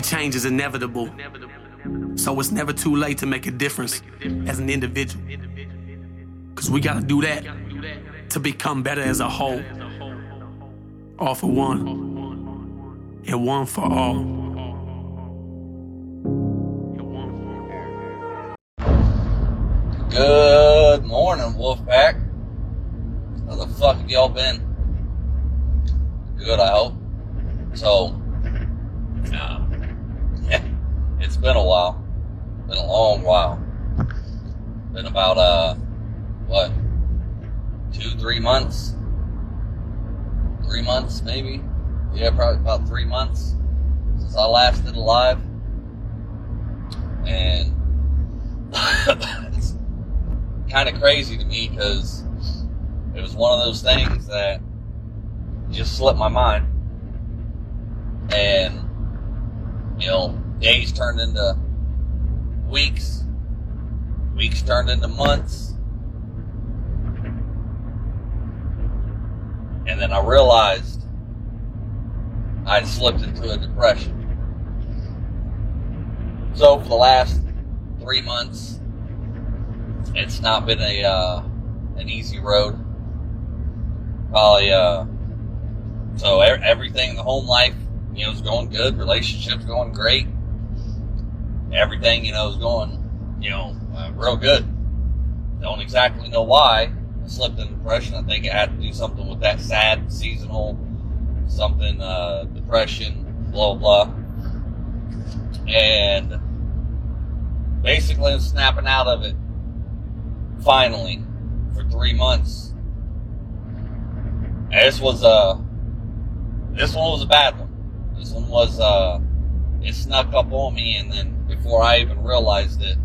change is inevitable. So it's never too late to make a difference as an individual. Cause we gotta do that to become better as a whole. All for one, and one for all. Good morning, Wolfpack. How the fuck have y'all been? Good, I hope. So, uh, yeah, it's been a while. Been a long while. Been about, uh, what, two, three months? Three months, maybe? Yeah, probably about three months since I last did live. And it's kind of crazy to me because it was one of those things that just slipped my mind. And, you know, days turned into weeks, weeks turned into months. And then I realized I'd slipped into a depression. So for the last three months, it's not been a uh, an easy road. Probably uh, so everything in the home life, you know, is going good. Relationships going great. Everything, you know, is going, you know, uh, real good. Don't exactly know why I slipped in depression. I think it had to do something with that sad seasonal something, uh, depression, blah blah. And basically, I'm snapping out of it finally for three months. And this was a this one was a bad one. This one was uh it snuck up on me and then before I even realized it,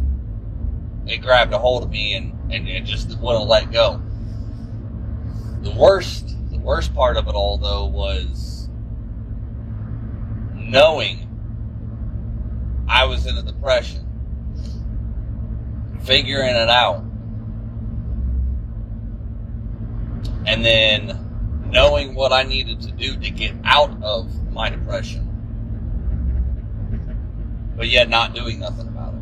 it grabbed a hold of me and, and it just wouldn't let go. The worst the worst part of it all though was knowing I was in a depression. Figuring it out and then knowing what I needed to do to get out of my depression, but yet not doing nothing about it.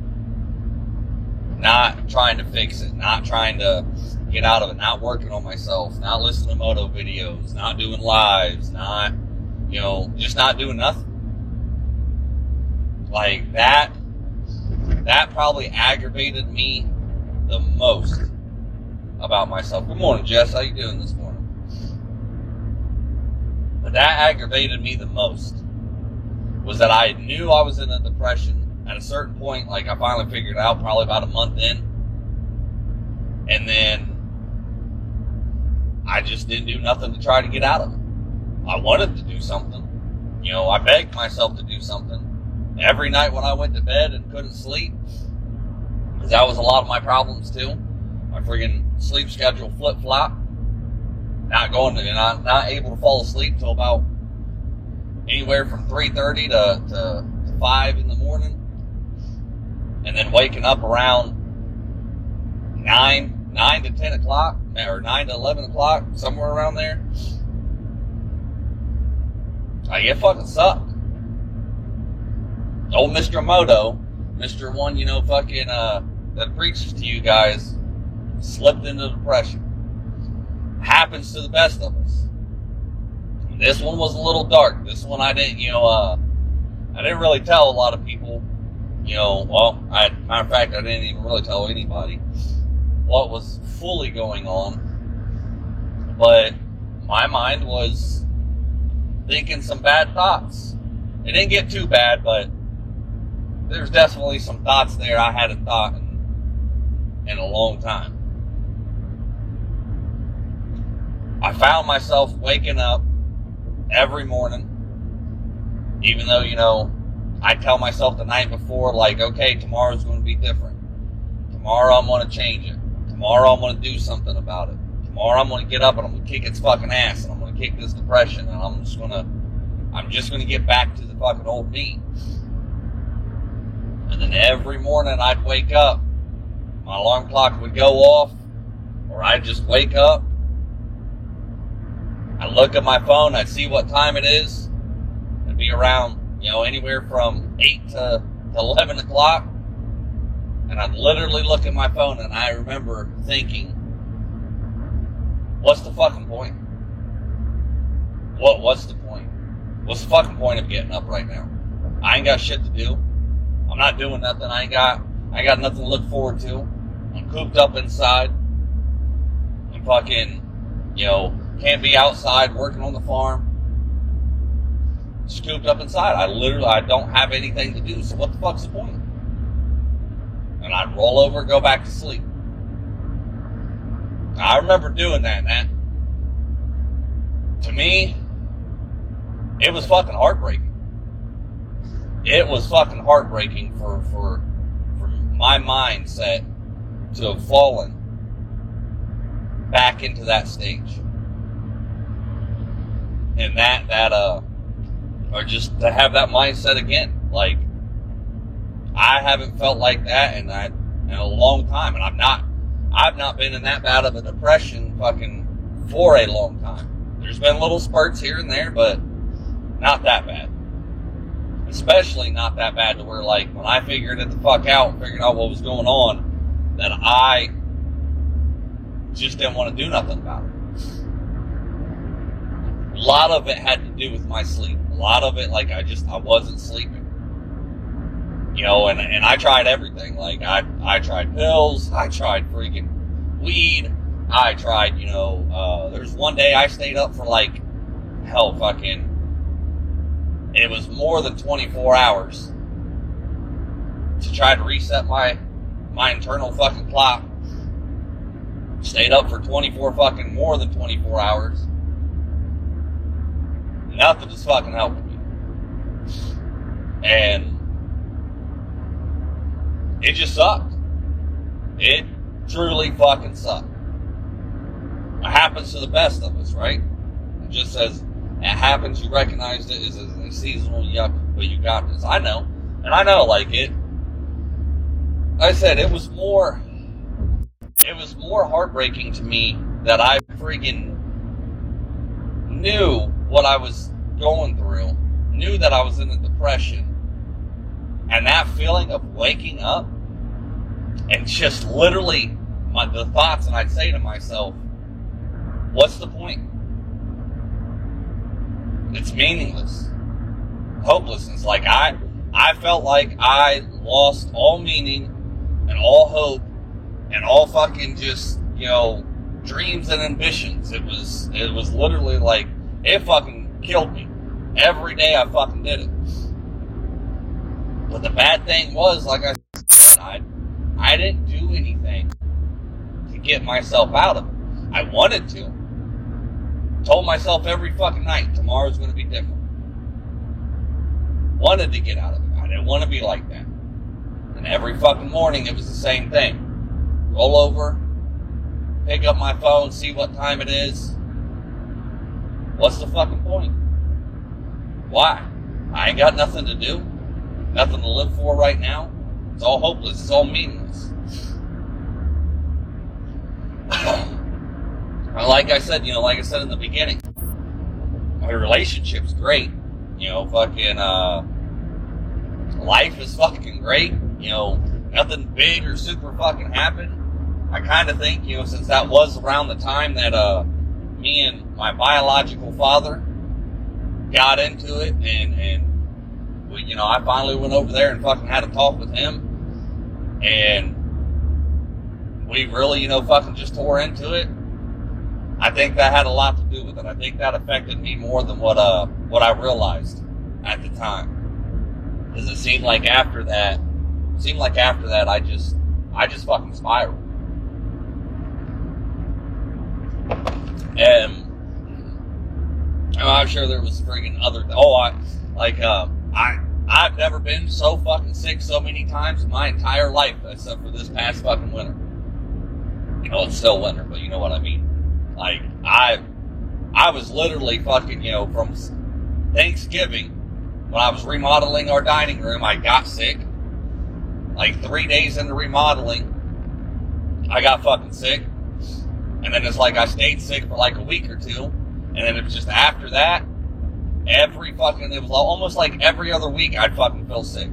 Not trying to fix it, not trying to get out of it, not working on myself, not listening to moto videos, not doing lives, not, you know, just not doing nothing. Like that, that probably aggravated me the most about myself. Good morning, Jess. How you doing this morning? But that aggravated me the most was that I knew I was in a depression at a certain point. Like I finally figured out, probably about a month in, and then I just didn't do nothing to try to get out of it. I wanted to do something. You know, I begged myself to do something every night when I went to bed and couldn't sleep. Because that was a lot of my problems too. My freaking sleep schedule flip flop. Not going to, not, not able to fall asleep till about anywhere from 3.30 to, to, to 5 in the morning. And then waking up around 9, 9 to 10 o'clock, or 9 to 11 o'clock, somewhere around there. Like, it fucking sucked. Old Mr. Moto, Mr. One, you know, fucking, uh, that preaches to you guys, slipped into depression. Happens to the best of us. This one was a little dark. This one I didn't, you know, uh, I didn't really tell a lot of people, you know, well, I, matter of fact, I didn't even really tell anybody what was fully going on. But my mind was thinking some bad thoughts. It didn't get too bad, but there's definitely some thoughts there I hadn't thought in, in a long time. I found myself waking up every morning, even though, you know, I tell myself the night before, like, okay, tomorrow's going to be different. Tomorrow I'm going to change it. Tomorrow I'm going to do something about it. Tomorrow I'm going to get up and I'm going to kick its fucking ass and I'm going to kick this depression and I'm just going to, I'm just going to get back to the fucking old me. And then every morning I'd wake up, my alarm clock would go off, or I'd just wake up I look at my phone, I see what time it is. It'd be around, you know, anywhere from 8 to 11 o'clock. And I'd literally look at my phone and I remember thinking, what's the fucking point? What, what's the point? What's the fucking point of getting up right now? I ain't got shit to do. I'm not doing nothing. I ain't got, I got nothing to look forward to. I'm cooped up inside. I'm fucking, you know, can't be outside working on the farm. Scooped up inside. I literally, I don't have anything to do. So what the fuck's the point? And I'd roll over and go back to sleep. I remember doing that, man. To me, it was fucking heartbreaking. It was fucking heartbreaking for, for, for my mindset to have fallen back into that stage. And that, that, uh, or just to have that mindset again. Like, I haven't felt like that in, that, in a long time. And I'm not, I've not been in that bad of a depression fucking for a long time. There's been little spurts here and there, but not that bad. Especially not that bad to where, like, when I figured it the fuck out, and figured out what was going on, that I just didn't want to do nothing about it. A lot of it had to do with my sleep. A lot of it, like, I just, I wasn't sleeping. You know, and, and I tried everything. Like, I, I tried pills, I tried freaking weed, I tried, you know, uh, there's one day I stayed up for like, hell, fucking, it was more than 24 hours to try to reset my, my internal fucking clock. Stayed up for 24 fucking more than 24 hours. Nothing is fucking helping me. And it just sucked. It truly fucking sucked. It happens to the best of us, right? It just says it happens. You recognized it as a seasonal yuck, but you got this. I know, and I know, like it. I said it was more. It was more heartbreaking to me that I freaking knew what I was going through, knew that I was in a depression, and that feeling of waking up and just literally my, the thoughts, and I'd say to myself, what's the point? It's meaningless. Hopelessness. Like I, I felt like I lost all meaning and all hope and all fucking just, you know, dreams and ambitions. It was, it was literally like, it fucking killed me. Every day I fucking did it. But the bad thing was, like I said, I, I didn't do anything to get myself out of it. I wanted to. Told myself every fucking night, tomorrow's gonna be different. Wanted to get out of it. I didn't want to be like that. And every fucking morning it was the same thing. Roll over, pick up my phone, see what time it is. What's the fucking point? Why? I ain't got nothing to do, nothing to live for right now. It's all hopeless. It's all meaningless. like I said, you know, like I said in the beginning, my relationship's great. You know, fucking, uh, life is fucking great. You know, nothing big or super fucking happened. I kind of think, you know, since that was around the time that, uh, me and my biological father got into it and, and, we, you know, I finally went over there and fucking had a talk with him and we really, you know, fucking just tore into it. I think that had a lot to do with it. I think that affected me more than what uh what I realized at the time. Because it seemed like after that, seemed like after that, I just I just fucking spiraled. And I'm sure there was freaking other. Oh, I like uh, I I've never been so fucking sick so many times in my entire life, except for this past fucking winter. Oh, it's still winter, but you know what I mean. Like I, I was literally fucking, you know, from Thanksgiving when I was remodeling our dining room, I got sick. Like three days into remodeling, I got fucking sick. And then it's like I stayed sick for like a week or two. And then it was just after that, every fucking, it was almost like every other week I'd fucking feel sick.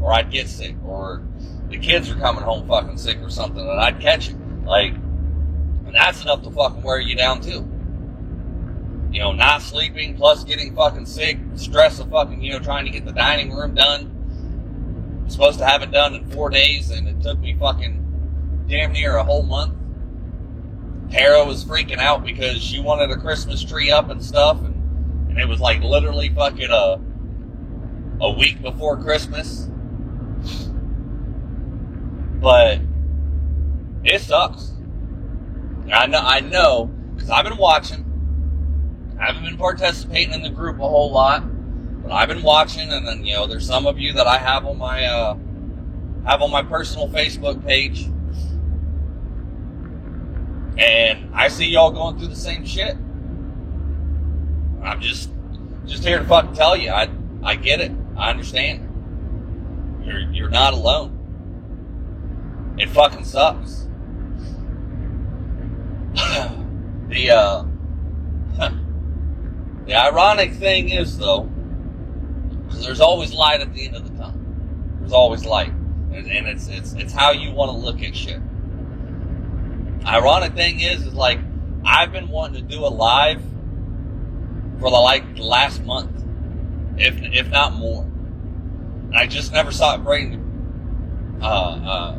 Or I'd get sick. Or the kids were coming home fucking sick or something and I'd catch it. Like, and that's enough to fucking wear you down too. You know, not sleeping plus getting fucking sick, stress of fucking, you know, trying to get the dining room done. I'm supposed to have it done in four days and it took me fucking damn near a whole month. Tara was freaking out because she wanted a Christmas tree up and stuff and, and it was like literally fucking a, a week before Christmas. But it sucks. I know, I know, because I've been watching. I haven't been participating in the group a whole lot, but I've been watching, and then you know, there's some of you that I have on my uh, have on my personal Facebook page, and I see y'all going through the same shit. I'm just just here to fucking tell you, I I get it, I understand. You're you're not alone. It fucking sucks. the uh, the ironic thing is though, there's always light at the end of the tunnel. There's always light, and, and it's it's it's how you want to look at shit. Ironic thing is, is like I've been wanting to do a live for the like the last month, if if not more. I just never saw it bring. Uh, uh,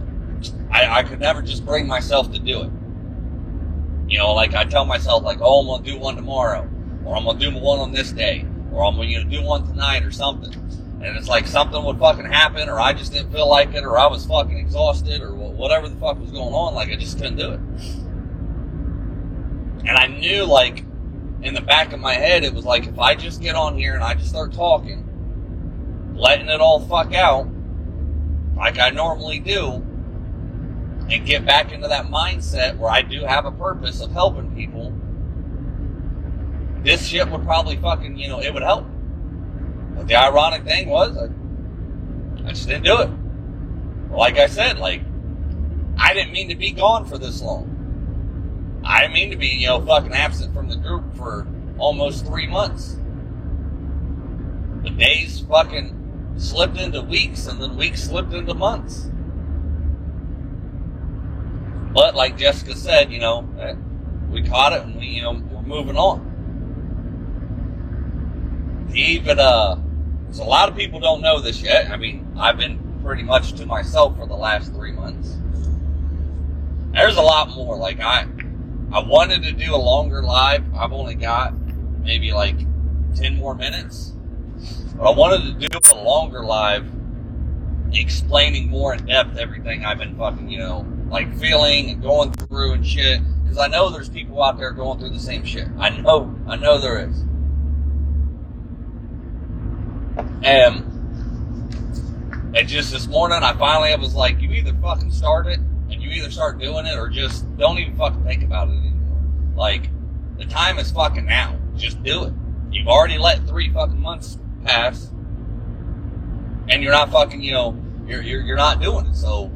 I, I could never just bring myself to do it. You know, like I tell myself, like, oh, I'm gonna do one tomorrow, or I'm gonna do one on this day, or I'm gonna do one tonight, or something. And it's like something would fucking happen, or I just didn't feel like it, or I was fucking exhausted, or whatever the fuck was going on. Like I just couldn't do it. And I knew, like, in the back of my head, it was like if I just get on here and I just start talking, letting it all fuck out, like I normally do, and get back into that mindset where I do have a purpose of helping people, this shit would probably fucking, you know, it would help. But the ironic thing was, I, I just didn't do it. Like I said, like, I didn't mean to be gone for this long. I didn't mean to be, you know, fucking absent from the group for almost three months. The days fucking slipped into weeks, and then weeks slipped into months. But like Jessica said, you know, eh, we caught it and we, you know, we're moving on. Even, uh, so a lot of people don't know this yet. I mean, I've been pretty much to myself for the last three months. There's a lot more. Like I, I wanted to do a longer live. I've only got maybe like 10 more minutes. But I wanted to do a longer live explaining more in depth everything I've been fucking, you know, like feeling and going through and shit. Because I know there's people out there going through the same shit. I know, I know there is. And, and just this morning, I finally was like, you either fucking start it you either start doing it or just don't even fucking think about it anymore. Like, the time is fucking now. Just do it. You've already let three fucking months pass and you're not fucking, you know, you're, you're, you're not doing it. So,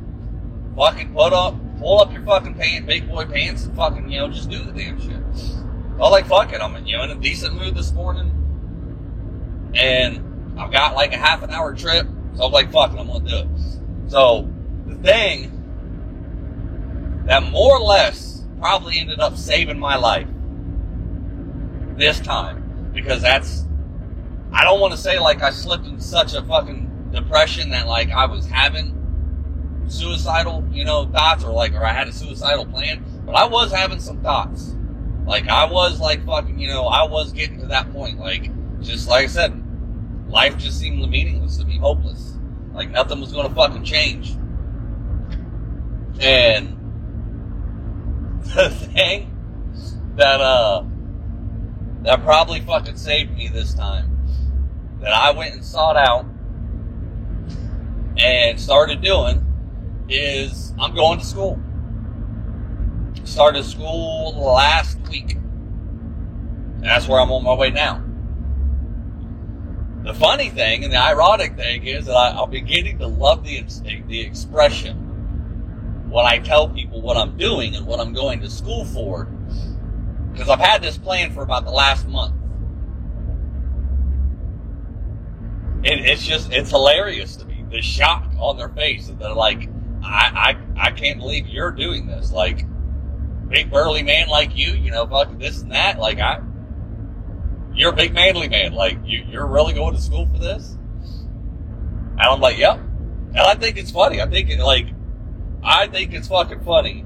fucking put up, pull up your fucking pants, big boy pants, and fucking, you know, just do the damn shit. I like, fuck it, I'm, in, you know, in a decent mood this morning, and I've got like a half an hour trip, so I'm like, fuck it, I'm gonna do it. So, the thing that more or less probably ended up saving my life this time, because that's, I don't want to say like I slipped in such a fucking depression that like I was having suicidal, you know, thoughts or like, or I had a suicidal plan, but I was having some thoughts. Like I was like fucking, you know, I was getting to that point. Like, just like I said, life just seemed meaningless to me, hopeless. Like nothing was going to fucking change. And the thing that, uh, that probably fucking saved me this time, that I went and sought out and started doing is I'm going to school. Started school last week. And that's where I'm on my way now. The funny thing and the ironic thing is that I, am beginning to love the, the expression when I tell people what I'm doing and what I'm going to school for. Because I've had this plan for about the last month. it, it's just it's hilarious to me the shock on their face that they're like, I, I I can't believe you're doing this. Like, big burly man like you, you know, fuck this and that. Like I, you're a big manly man. Like you, you're really going to school for this. And I'm like, yep. And I think it's funny. I think it, like, I think it's fucking funny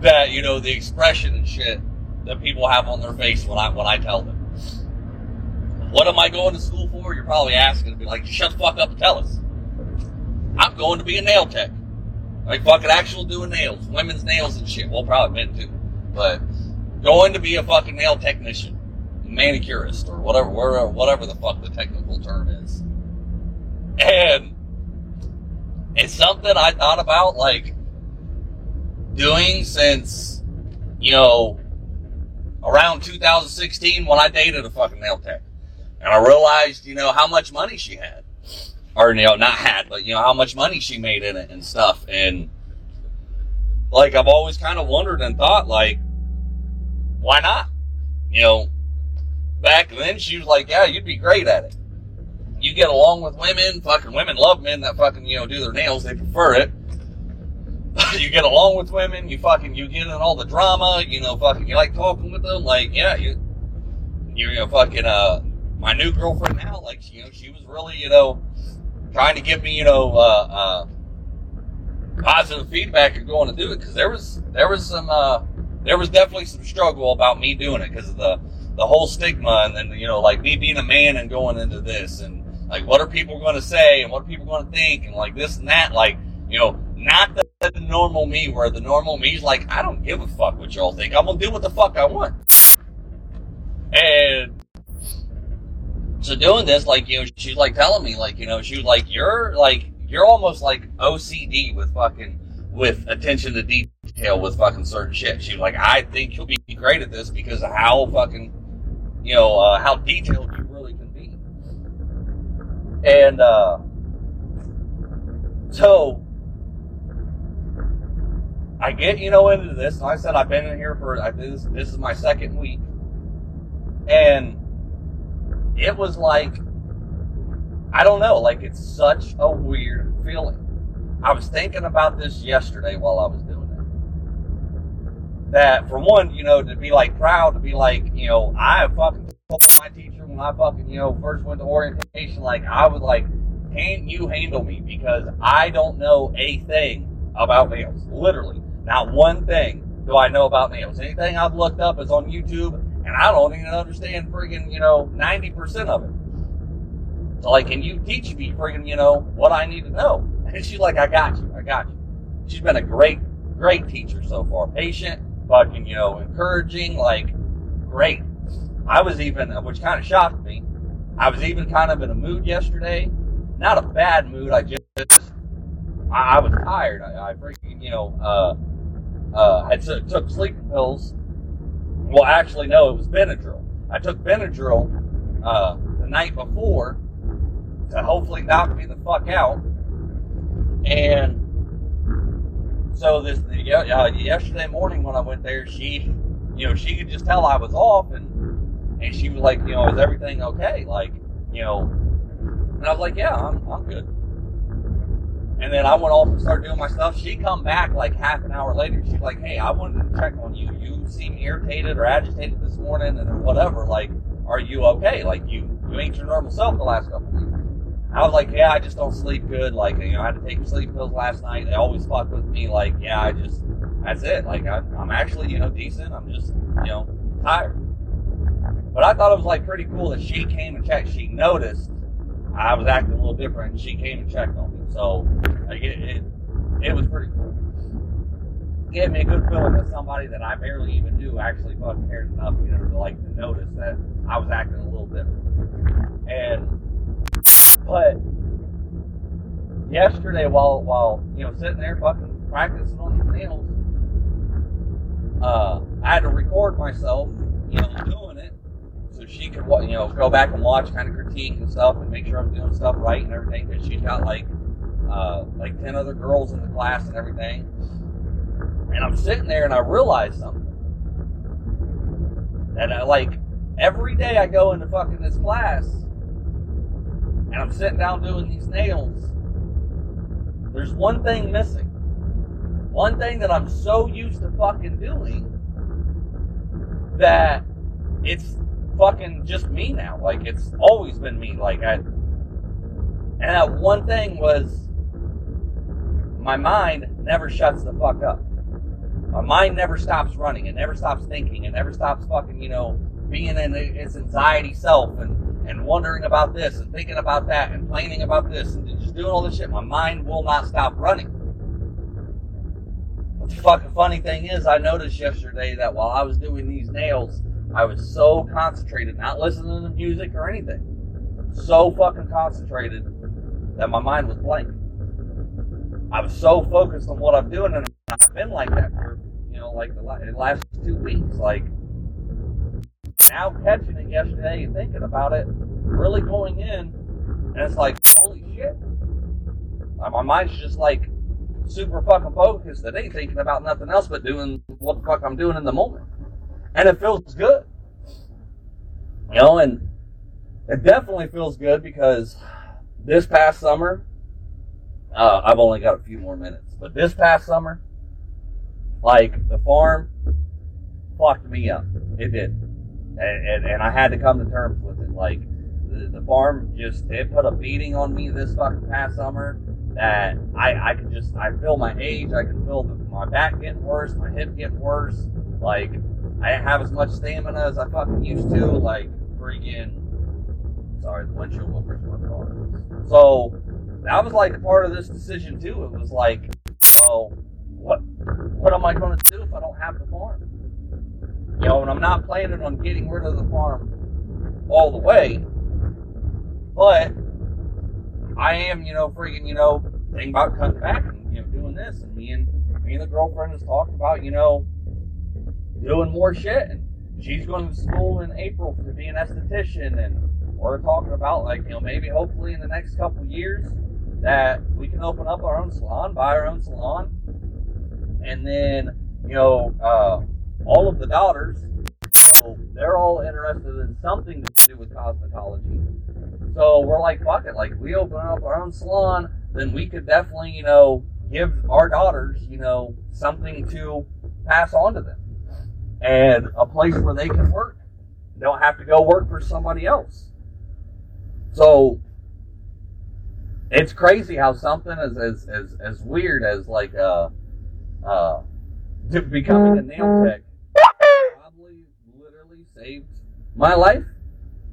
that you know the expression and shit that people have on their face when I when I tell them. What am I going to school for? You're probably asking to be like, shut the fuck up and tell us. I'm going to be a nail tech. Like fucking actual doing nails, women's nails and shit. Well, probably men too, but going to be a fucking nail technician, manicurist, or whatever, whatever the fuck the technical term is. And it's something I thought about like doing since, you know, around 2016 when I dated a fucking nail tech. And I realized, you know, how much money she had. Or, you know, not had, but, you know, how much money she made in it and stuff. And, like, I've always kind of wondered and thought, like, why not? You know, back then she was like, yeah, you'd be great at it. You get along with women, fucking women love men that fucking, you know, do their nails, they prefer it. you get along with women, you fucking, you get in all the drama, you know, fucking, you like talking with them, like, yeah, you, you know, fucking, uh, my new girlfriend now, like, you know, she was really, you know, trying to give me, you know, uh, uh, positive feedback and going to do it, because there was, there was some, uh, there was definitely some struggle about me doing it because of the, the whole stigma and then, you know, like me being a man and going into this and like, what are people going to say and what are people going to think and like this and that, like, you know, not the, the normal me where the normal me's like, I don't give a fuck what y'all think. I'm going to do what the fuck I want. And so doing this, like, you know, she's like telling me, like, you know, she like, you're like, you're almost like OCD with fucking, with attention to detail with fucking certain shit. She like, I think you'll be great at this because of how fucking, you know, uh, how detailed you really can be. And, uh, so, I get, you know, into this, and I said I've been in here for, I, this, this is my second week. And it was like, I don't know, like it's such a weird feeling. I was thinking about this yesterday while I was doing it. that for one, you know, to be like proud to be like, you know, I fucking told my teacher I fucking, you know, first went to orientation, like I was like, can you handle me? Because I don't know a thing about nails. Literally. Not one thing do I know about nails. Anything I've looked up is on YouTube and I don't even understand friggin', you know, 90% of it. So like, can you teach me friggin', you know, what I need to know? And she's like, I got you. I got you. She's been a great, great teacher so far. Patient, fucking, you know, encouraging, like, great. I was even, which kind of shocked me, I was even kind of in a mood yesterday. Not a bad mood, I just, I, I was tired. I, I freaking, you know, uh, uh, I t- took sleeping pills. Well, actually, no, it was Benadryl. I took Benadryl, uh, the night before to hopefully knock me the fuck out. And so this uh, yesterday morning when I went there, she, you know, she could just tell I was off, and and she was like, you know, is everything okay? Like, you know, and I was like, yeah, I'm I'm good. And then I went off and started doing my stuff. She come back like half an hour later. She's like, hey, I wanted to check on you. You seem irritated or agitated this morning, and whatever. Like, are you okay? Like, you you ain't your normal self the last couple of weeks. I was like, yeah, I just don't sleep good. Like, you know, I had to take sleep pills last night. They always fuck with me. Like, yeah, I just, that's it. Like, I, I'm actually, you know, decent. I'm just, you know, tired. But I thought it was like pretty cool that she came and checked. She noticed I was acting a little different. And she came and checked on me. So, like, it, it, it was pretty cool. Gave me a good feeling that somebody that I barely even knew actually fucking cared enough, you know, to like to notice that I was acting a little different. And but yesterday, while while you know sitting there fucking practicing on the nails, uh, I had to record myself, you know, doing it, she could you know go back and watch, kind of critique and stuff, and make sure I'm doing stuff right and everything. Because she's got like uh, like ten other girls in the class and everything. And I'm sitting there and I realize something. And I like every day I go into fucking this class, and I'm sitting down doing these nails, there's one thing missing. One thing that I'm so used to fucking doing that it's fucking just me now. Like it's always been me. Like I, and that one thing was my mind never shuts the fuck up. My mind never stops running. It never stops thinking. It never stops fucking, you know, being in its anxiety self and, and wondering about this and thinking about that and planning about this and just doing all this shit. My mind will not stop running. The fucking funny thing is, I noticed yesterday that while I was doing these nails, I was so concentrated, not listening to music or anything, so fucking concentrated that my mind was blank. I was so focused on what I'm doing, and I've been like that for, you know, like the last two weeks. Like, now catching it yesterday and thinking about it, really going in, and it's like, holy shit. My mind's just like super fucking focused. Ain't thinking about nothing else but doing what the fuck I'm doing in the moment. And it feels good. You know, and it definitely feels good because this past summer, uh, I've only got a few more minutes, but this past summer, like the farm fucked me up. It did. And, and, and I had to come to terms with it. Like the, the farm just, it put a beating on me this fucking past summer that I, I can just, I feel my age. I can feel the, my back getting worse, my hip getting worse. Like I didn't have as much stamina as I fucking used to. Like freaking, sorry, the windshield wipers my car. So that was like part of this decision too. It was like, well, what what am I going to do if I don't have the farm? You know, and I'm not planning on getting rid of the farm all the way, but I am, you know, freaking, you know, thinking about cutting back and you know doing this. And me and me and the girlfriend has talked about, you know, doing more shit. And she's going to school in April to be an esthetician, and we're talking about like, you know, maybe hopefully in the next couple years that we can open up our own salon, buy our own salon, and then you know uh, all of the daughters, so they're all interested in something to do with cosmetology. So we're like, fuck it, like we open up our own salon, then we could definitely you know give our daughters you know something to pass on to them and a place where they can work. They don't have to go work for somebody else. So it's crazy how something as as as, as weird as like uh uh becoming a nail mm-hmm. tech probably literally saved my life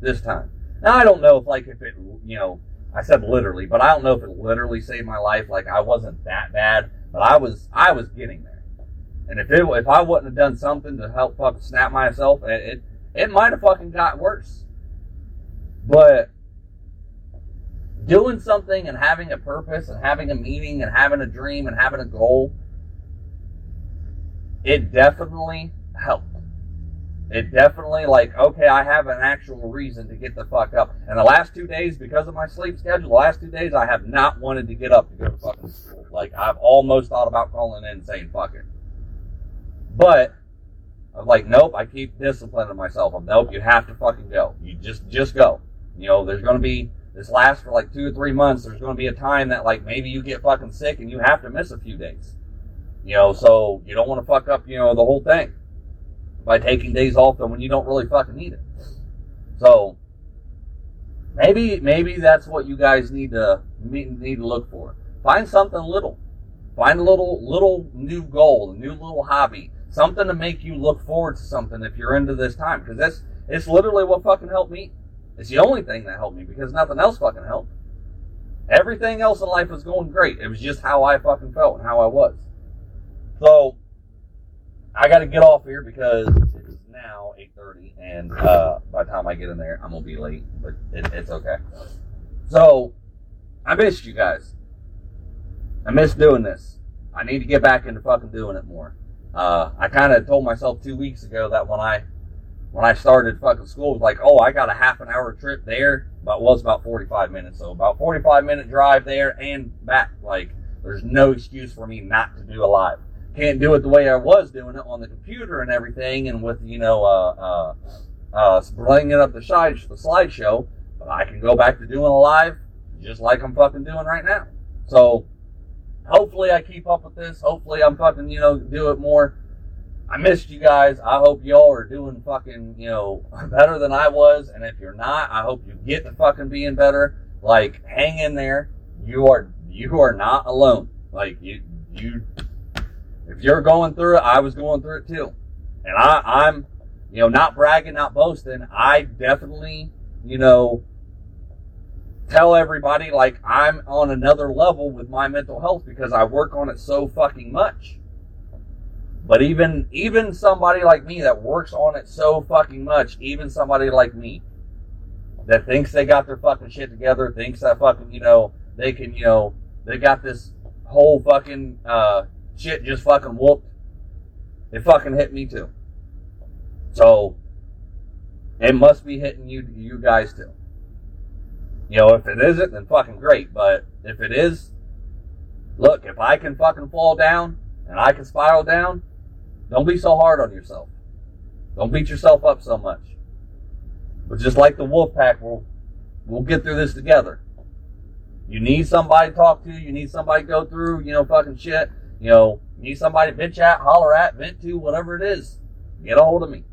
this time. Now I don't know if like if it you know I said literally, but I don't know if it literally saved my life. Like I wasn't that bad, but I was I was getting there. And if it if I wouldn't have done something to help fucking snap myself, it it, it might have fucking got worse. But doing something and having a purpose and having a meaning and having a dream and having a goal, it definitely helped. It definitely like, okay, I have an actual reason to get the fuck up. And the last two days, because of my sleep schedule, the last two days I have not wanted to get up to go to fucking school. Like I've almost thought about calling in and saying fuck it. But I'm like, nope, I keep disciplining myself. I'm nope, you have to fucking go. You just just go. You know, there's gonna be this lasts for like two or three months, there's to be a time that like maybe you get fucking sick and you have to miss a few days. You know, so you don't want to fuck up, you know, the whole thing by taking days off when you don't really fucking need it. So maybe maybe that's what you guys need to need to look for. Find something little. Find a little little new goal, a new little hobby, something to make you look forward to something if you're into this time because that's it's literally what fucking helped me. It's the only thing that helped me because nothing else fucking helped. Everything else in life was going great. It was just how I fucking felt and how I was. So I got to get off here because it is now 8:30, and uh, by the time I get in there, I'm gonna be late. But it, it's okay. So I missed you guys. I miss doing this. I need to get back into fucking doing it more. Uh, I kind of told myself two weeks ago that when I when I started fucking school, it was like, oh, I got a half an hour trip there, but was about 45 minutes. So about 45 minute drive there and back. Like, there's no excuse for me not to do a live. Can't do it the way I was doing it on the computer and everything, and with you know, uh, uh, uh, bringing up the side the slideshow. But I can go back to doing a live just like I'm fucking doing right now. So hopefully I keep up with this. Hopefully I'm fucking, you know, do it more. I missed you guys. I hope y'all are doing fucking, you know, better than I was. And if you're not, I hope you get to fucking being better. Like, hang in there. You are, you are not alone. Like, you, you, if you're going through it, I was going through it too. And I, I'm, you know, not bragging, not boasting. I definitely, you know, tell everybody like I'm on another level with my mental health because I work on it so fucking much. But even even somebody like me that works on it so fucking much, even somebody like me that thinks they got their fucking shit together, thinks that fucking, you know, they can, you know, they got this whole fucking uh shit just fucking whooped. It fucking hit me too. So it must be hitting you you guys too. You know, if it isn't, then fucking great. But if it is, look, if I can fucking fall down and I can spiral down, don't be so hard on yourself. Don't beat yourself up so much. But just like the wolf pack, we'll, we'll get through this together. You need somebody to talk to. You need somebody to go through, you know, fucking shit. You know, you need somebody to bitch at, holler at, vent to, whatever it is. Get a hold of me.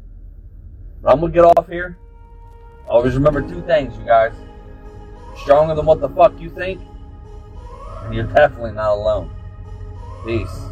But I'm gonna get off here. Always remember two things, you guys stronger than what the fuck you think, and you're definitely not alone. Peace.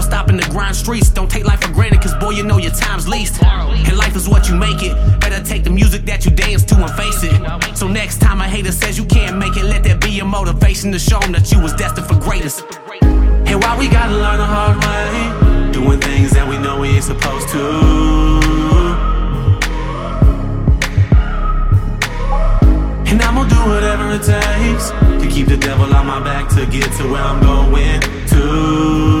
stopping the grind streets. Don't take life for granted, cause boy, you know your time's least. And life is what you make it. Better take the music that you dance to and face it. So next time a hater says you can't make it, let that be your motivation to show them that you was destined for greatness. And why we gotta learn the hard way, doing things that we know we ain't supposed to. And I'm gonna do whatever it takes to keep the devil on my back to get to where I'm going to.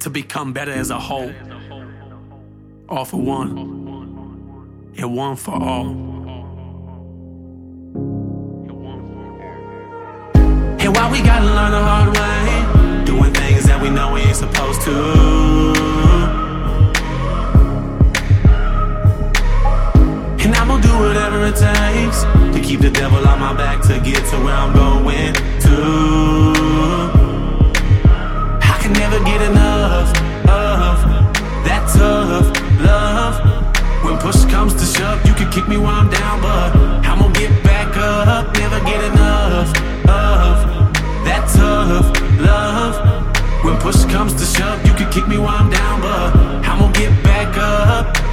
to become better as a whole. All for one, and one for all. And why we gotta learn the hard way, doing things that we know we ain't supposed to. And I'm gonna do whatever it takes to keep the devil on my back to get to where I'm going to. Push comes to shove, you can kick me while I'm down, but I'm gonna get back up. Never get enough of that tough love. When push comes to shove, you can kick me while I'm down, but I'm gonna get back up.